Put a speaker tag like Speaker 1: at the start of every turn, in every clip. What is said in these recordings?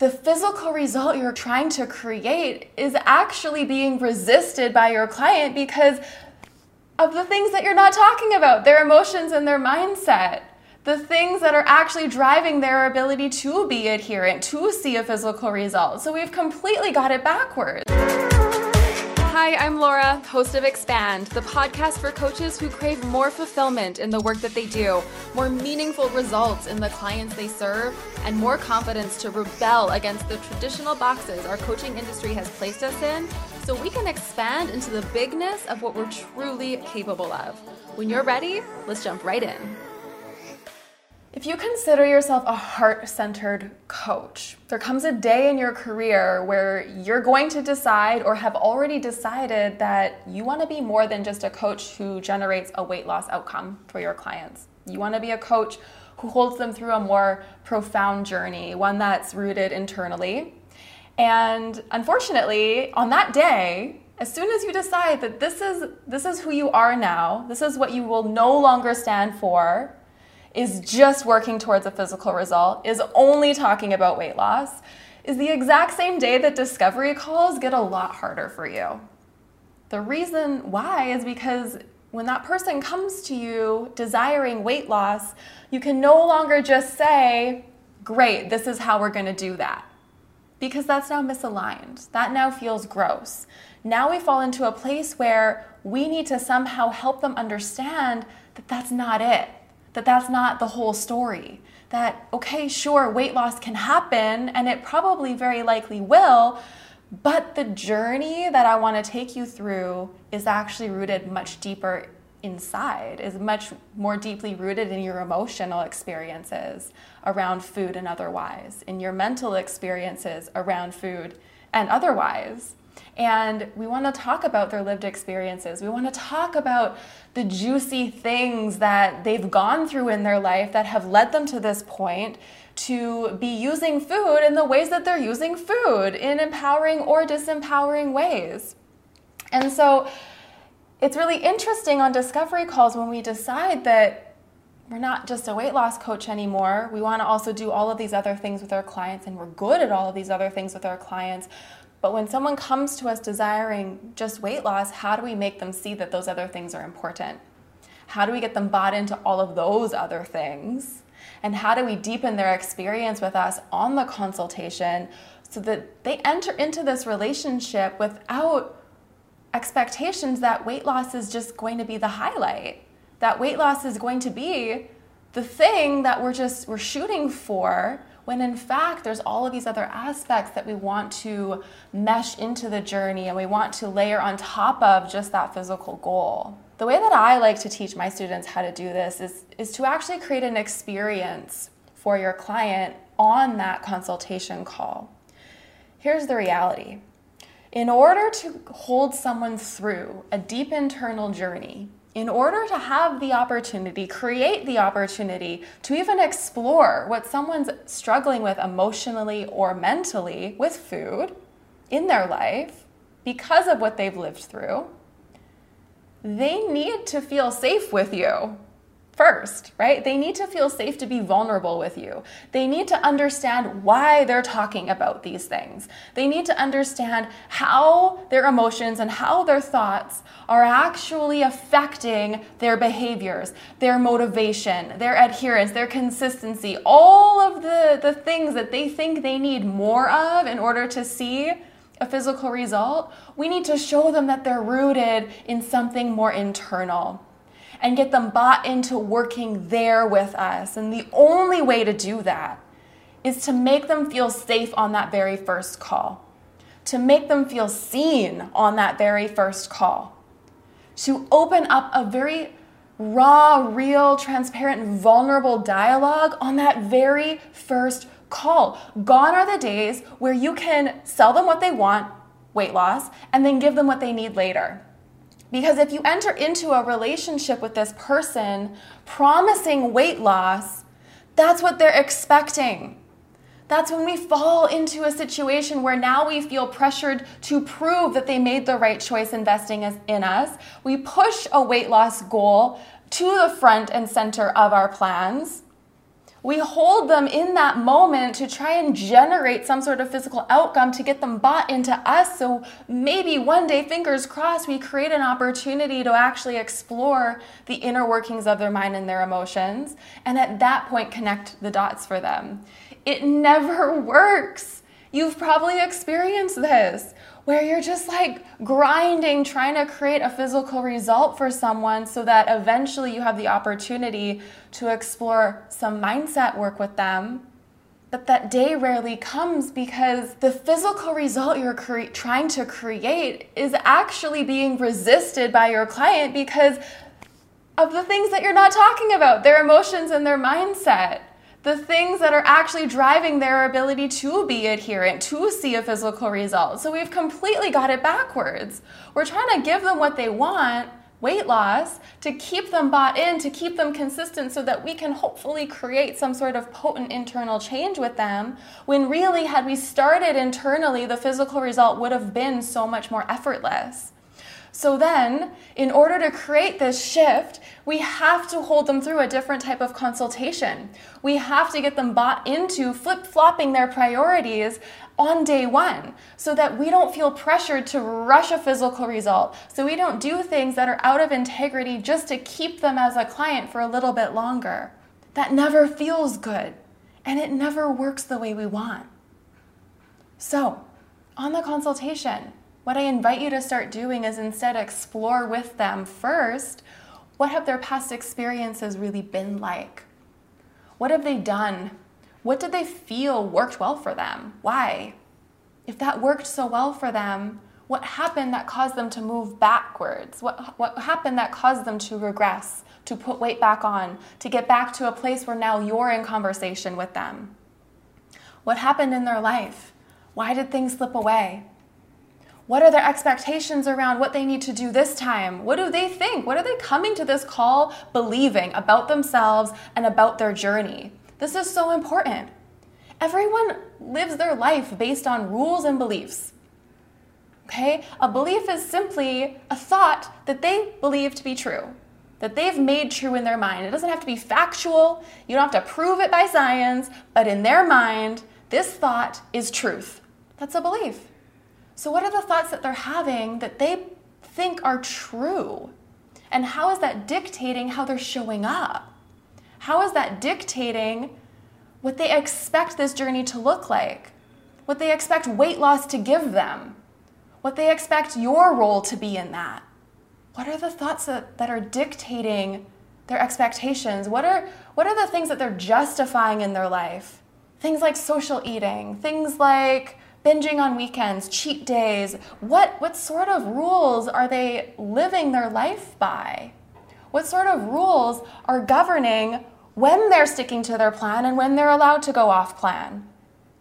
Speaker 1: the physical result you're trying to create is actually being resisted by your client because of the things that you're not talking about their emotions and their mindset the things that are actually driving their ability to be adherent, to see a physical result. So we've completely got it backwards. Hi, I'm Laura, host of Expand, the podcast for coaches who crave more fulfillment in the work that they do, more meaningful results in the clients they serve, and more confidence to rebel against the traditional boxes our coaching industry has placed us in so we can expand into the bigness of what we're truly capable of. When you're ready, let's jump right in. If you consider yourself a heart centered coach, there comes a day in your career where you're going to decide or have already decided that you want to be more than just a coach who generates a weight loss outcome for your clients. You want to be a coach who holds them through a more profound journey, one that's rooted internally. And unfortunately, on that day, as soon as you decide that this is this is who you are now, this is what you will no longer stand for, is just working towards a physical result, is only talking about weight loss, is the exact same day that discovery calls get a lot harder for you. The reason why is because when that person comes to you desiring weight loss, you can no longer just say, Great, this is how we're gonna do that. Because that's now misaligned. That now feels gross. Now we fall into a place where we need to somehow help them understand that that's not it that that's not the whole story. That, okay, sure, weight loss can happen, and it probably very likely will, but the journey that I want to take you through is actually rooted much deeper inside, is much more deeply rooted in your emotional experiences around food and otherwise, in your mental experiences around food and otherwise. And we want to talk about their lived experiences. We want to talk about the juicy things that they've gone through in their life that have led them to this point to be using food in the ways that they're using food in empowering or disempowering ways. And so it's really interesting on discovery calls when we decide that we're not just a weight loss coach anymore. We want to also do all of these other things with our clients, and we're good at all of these other things with our clients. But when someone comes to us desiring just weight loss, how do we make them see that those other things are important? How do we get them bought into all of those other things? And how do we deepen their experience with us on the consultation so that they enter into this relationship without expectations that weight loss is just going to be the highlight? That weight loss is going to be the thing that we're just we're shooting for when in fact there's all of these other aspects that we want to mesh into the journey and we want to layer on top of just that physical goal. The way that I like to teach my students how to do this is, is to actually create an experience for your client on that consultation call. Here's the reality. In order to hold someone through a deep internal journey, in order to have the opportunity, create the opportunity to even explore what someone's struggling with emotionally or mentally with food in their life because of what they've lived through, they need to feel safe with you first, right? They need to feel safe to be vulnerable with you. They need to understand why they're talking about these things. They need to understand how their emotions and how their thoughts are actually affecting their behaviors, their motivation, their adherence, their consistency, all of the, the things that they think they need more of in order to see a physical result. We need to show them that they're rooted in something more internal and get them bought into working there with us. And the only way to do that is to make them feel safe on that very first call, to make them feel seen on that very first call, to open up a very raw, real, transparent, vulnerable dialogue on that very first call. Gone are the days where you can sell them what they want, weight loss, and then give them what they need later. Because if you enter into a relationship with this person promising weight loss, that's what they're expecting. That's when we fall into a situation where now we feel pressured to prove that they made the right choice investing in us. We push a weight loss goal to the front and center of our plans. We hold them in that moment to try and generate some sort of physical outcome to get them bought into us. So maybe one day, fingers crossed, we create an opportunity to actually explore the inner workings of their mind and their emotions. And at that point, connect the dots for them. It never works. You've probably experienced this where you're just like grinding, trying to create a physical result for someone so that eventually you have the opportunity to explore some mindset work with them. But that day rarely comes because the physical result you're cre- trying to create is actually being resisted by your client because of the things that you're not talking about their emotions and their mindset the things that are actually driving their ability to be adherent, to see a physical result. So we've completely got it backwards. We're trying to give them what they want, weight loss, to keep them bought in, to keep them consistent so that we can hopefully create some sort of potent internal change with them. When really, had we started internally, the physical result would have been so much more effortless. So then, in order to create this shift, we have to hold them through a different type of consultation. We have to get them bought into flip flopping their priorities on day one so that we don't feel pressured to rush a physical result. So we don't do things that are out of integrity just to keep them as a client for a little bit longer. That never feels good and it never works the way we want. So, on the consultation, what I invite you to start doing is instead explore with them first what have their past experiences really been like? What have they done? What did they feel worked well for them? Why? If that worked so well for them, what happened that caused them to move backwards? What, what happened that caused them to regress, to put weight back on, to get back to a place where now you're in conversation with them? What happened in their life? Why did things slip away? What are their expectations around what they need to do this time? What do they think? What are they coming to this call believing about themselves and about their journey? This is so important. Everyone lives their life based on rules and beliefs. Okay? A belief is simply a thought that they believe to be true, that they've made true in their mind. It doesn't have to be factual, you don't have to prove it by science, but in their mind, this thought is truth. That's a belief. So, what are the thoughts that they're having that they think are true? And how is that dictating how they're showing up? How is that dictating what they expect this journey to look like? What they expect weight loss to give them? What they expect your role to be in that? What are the thoughts that, that are dictating their expectations? What are, what are the things that they're justifying in their life? Things like social eating, things like binging on weekends, cheat days. What, what sort of rules are they living their life by? What sort of rules are governing when they're sticking to their plan and when they're allowed to go off plan?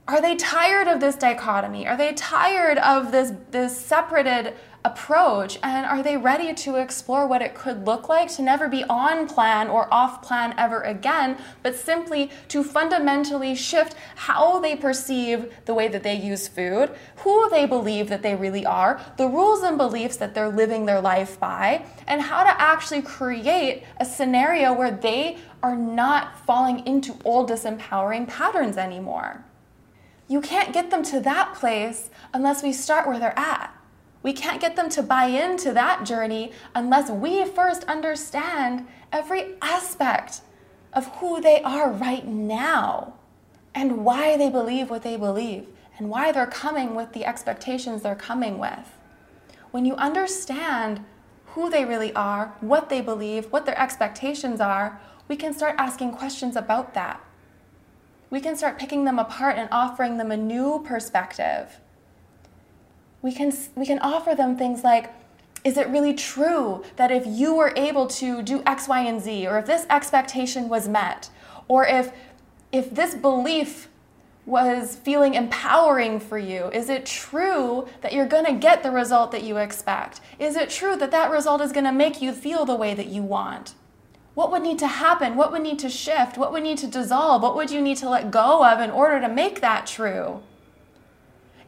Speaker 1: Are they tired of this dichotomy? Are they tired of this, this separated approach? And are they ready to explore what it could look like to never be on plan or off plan ever again, but simply to fundamentally shift how they perceive the way that they use food, who they believe that they really are, the rules and beliefs that they're living their life by, and how to actually create a scenario where they are not falling into old disempowering patterns anymore. You can't get them to that place unless we start where they're at. We can't get them to buy into that journey unless we first understand every aspect of who they are right now and why they believe what they believe and why they're coming with the expectations they're coming with. When you understand who they really are, what they believe, what their expectations are, we can start asking questions about that. We can start picking them apart and offering them a new perspective we can, we can offer them things like, is it really true that if you were able to do X, Y, and Z, or if this expectation was met, or if, if this belief was feeling empowering for you? Is it true that you're going to get the result that you expect? Is it true that that result is going to make you feel the way that you want? What would need to happen? What would need to shift? What would need to dissolve? What would you need to let go of in order to make that true?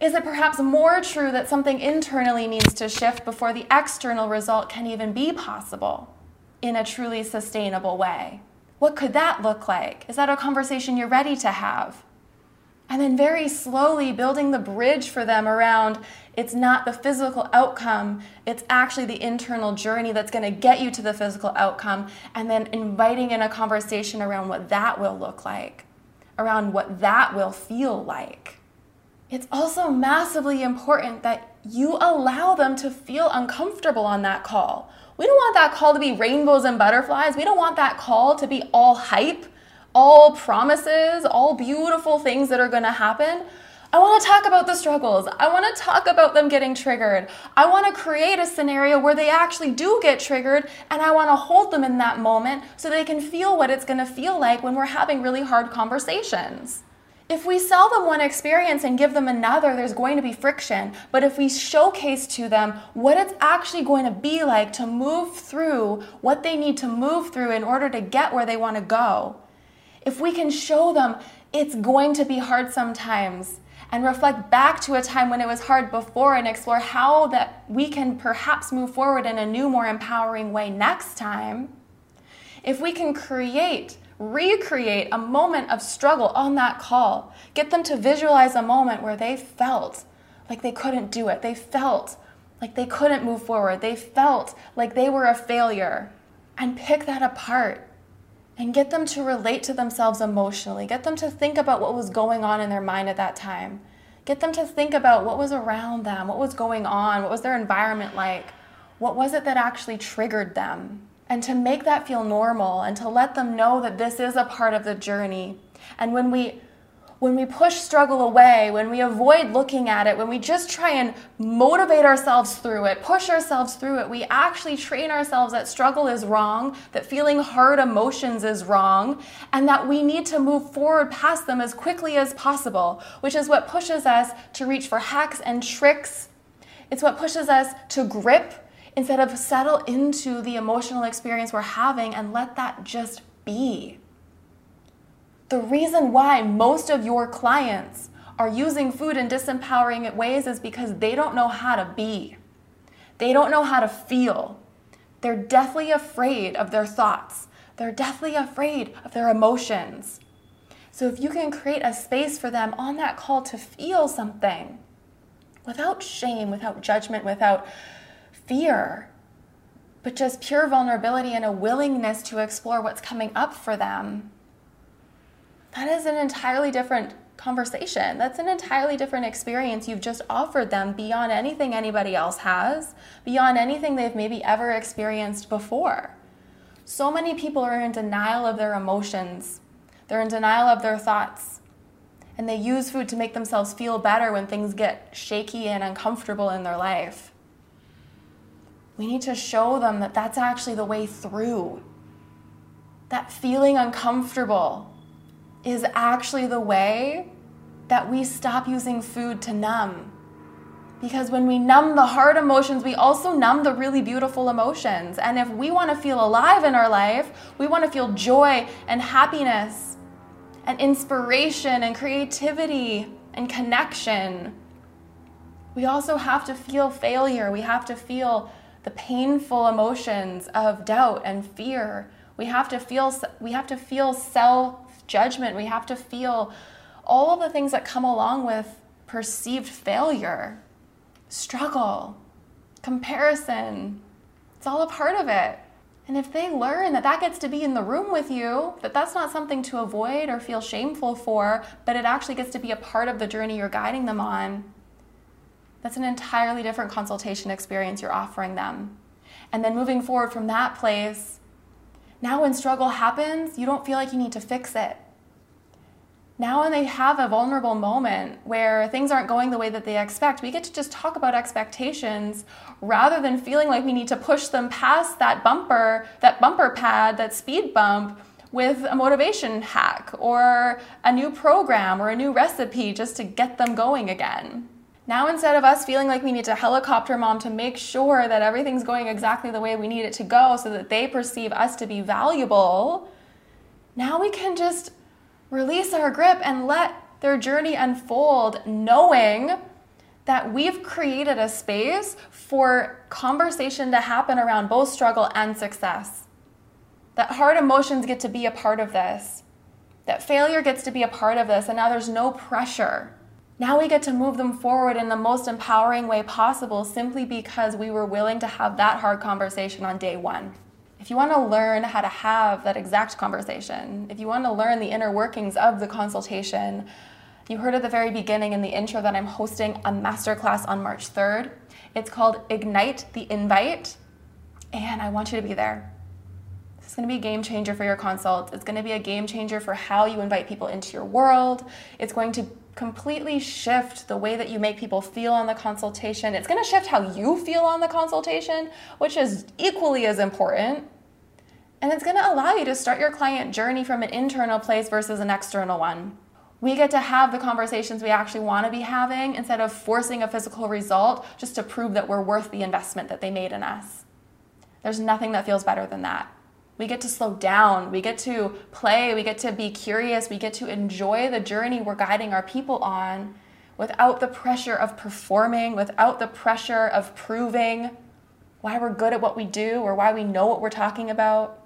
Speaker 1: Is it perhaps more true that something internally needs to shift before the external result can even be possible in a truly sustainable way? What could that look like? Is that a conversation you're ready to have? And then very slowly building the bridge for them around it's not the physical outcome, it's actually the internal journey that's going to get you to the physical outcome. And then inviting in a conversation around what that will look like, around what that will feel like. It's also massively important that you allow them to feel uncomfortable on that call. We don't want that call to be rainbows and butterflies. We don't want that call to be all hype, all promises, all beautiful things that are going to happen. I want to talk about the struggles. I want to talk about them getting triggered. I want to create a scenario where they actually do get triggered and I want to hold them in that moment so they can feel what it's going to feel like when we're having really hard conversations. If we sell them one experience and give them another, there's going to be friction. But if we showcase to them what it's actually going to be like to move through what they need to move through in order to get where they want to go, if we can show them it's going to be hard sometimes and reflect back to a time when it was hard before and explore how that we can perhaps move forward in a new more empowering way next time if we can create recreate a moment of struggle on that call. Get them to visualize a moment where they felt like they couldn't do it. They felt like they couldn't move forward. They felt like they were a failure. And pick that apart and get them to relate to themselves emotionally. Get them to think about what was going on in their mind at that time. Get them to think about what was around them, what was going on, what was their environment like, what was it that actually triggered them and to make that feel normal and to let them know that this is a part of the journey. And when we when we push struggle away, when we avoid looking at it, when we just try and motivate ourselves through it, push ourselves through it, we actually train ourselves that struggle is wrong, that feeling hard emotions is wrong, and that we need to move forward past them as quickly as possible, which is what pushes us to reach for hacks and tricks. It's what pushes us to grip instead of settle into the emotional experience we're having and let that just be. The reason why most of your clients are using food in disempowering ways is because they don't know how to be. They don't know how to feel. They're deathly afraid of their thoughts. They're deathly afraid of their emotions. So, if you can create a space for them on that call to feel something without shame, without judgment, without fear, but just pure vulnerability and a willingness to explore what's coming up for them, that is an entirely different conversation. That's an entirely different experience you've just offered them beyond anything anybody else has, beyond anything they've maybe ever experienced before. So many people are in denial of their emotions, they're in denial of their thoughts. And they use food to make themselves feel better when things get shaky and uncomfortable in their life. We need to show them that that's actually the way through. That feeling uncomfortable is actually the way that we stop using food to numb. Because when we numb the hard emotions, we also numb the really beautiful emotions. And if we want to feel alive in our life, we want to feel joy and happiness and inspiration and creativity and connection. We also have to feel failure. We have to feel the painful emotions of doubt and fear. We have to feel we have to feel self-judgment. We have to feel all of the things that come along with perceived failure, struggle, comparison. It's all a part of it. And if they learn that that gets to be in the room with you, that that's not something to avoid or feel shameful for, but it actually gets to be a part of the journey you're guiding them on, that's an entirely different consultation experience you're offering them. And then moving forward from that place, now when struggle happens, you don't feel like you need to fix it. Now, when they have a vulnerable moment where things aren't going the way that they expect, we get to just talk about expectations rather than feeling like we need to push them past that bumper, that bumper pad, that speed bump with a motivation hack or a new program or a new recipe just to get them going again. Now, instead of us feeling like we need to helicopter mom to make sure that everything's going exactly the way we need it to go so that they perceive us to be valuable, now we can just release our grip and let their journey unfold, knowing that we've created a space for conversation to happen around both struggle and success. that hard emotions get to be a part of this, that failure gets to be a part of this, and now there's no pressure. Now we get to move them forward in the most empowering way possible simply because we were willing to have that hard conversation on day one. If you want to learn how to have that exact conversation, if you want to learn the inner workings of the consultation, you heard at the very beginning in the intro that I'm hosting a masterclass on March 3rd. It's called Ignite the Invite, and I want you to be there. It's going to be a game changer for your consult. It's going to be a game changer for how you invite people into your world. It's going to completely shift the way that you make people feel on the consultation. It's going to shift how you feel on the consultation, which is equally as important. And it's going to allow you to start your client journey from an internal place versus an external one. We get to have the conversations we actually want to be having instead of forcing a physical result just to prove that we're worth the investment that they made in us. There's nothing that feels better than that. We get to slow down, we get to play, we get to be curious, we get to enjoy the journey we're guiding our people on without the pressure of performing, without the pressure of proving why we're good at what we do or why we know what we're talking about.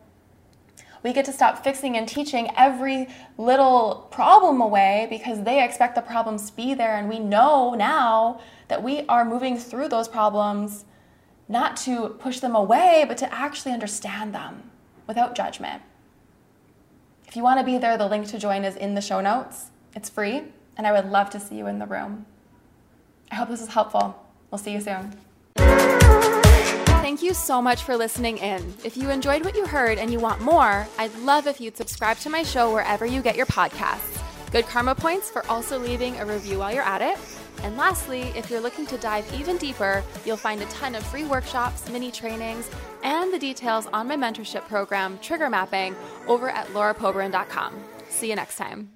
Speaker 1: We get to stop fixing and teaching every little problem away because they expect the problems to be there. And we know now that we are moving through those problems not to push them away, but to actually understand them without judgment. If you want to be there, the link to join is in the show notes. It's free, and I would love to see you in the room. I hope this is helpful. We'll see you soon. Thank you so much for listening in. If you enjoyed what you heard and you want more, I'd love if you'd subscribe to my show wherever you get your podcasts. Good karma points for also leaving a review while you're at it. And lastly, if you're looking to dive even deeper, you'll find a ton of free workshops, mini trainings, and the details on my mentorship program, Trigger Mapping, over at laurapobrin.com. See you next time.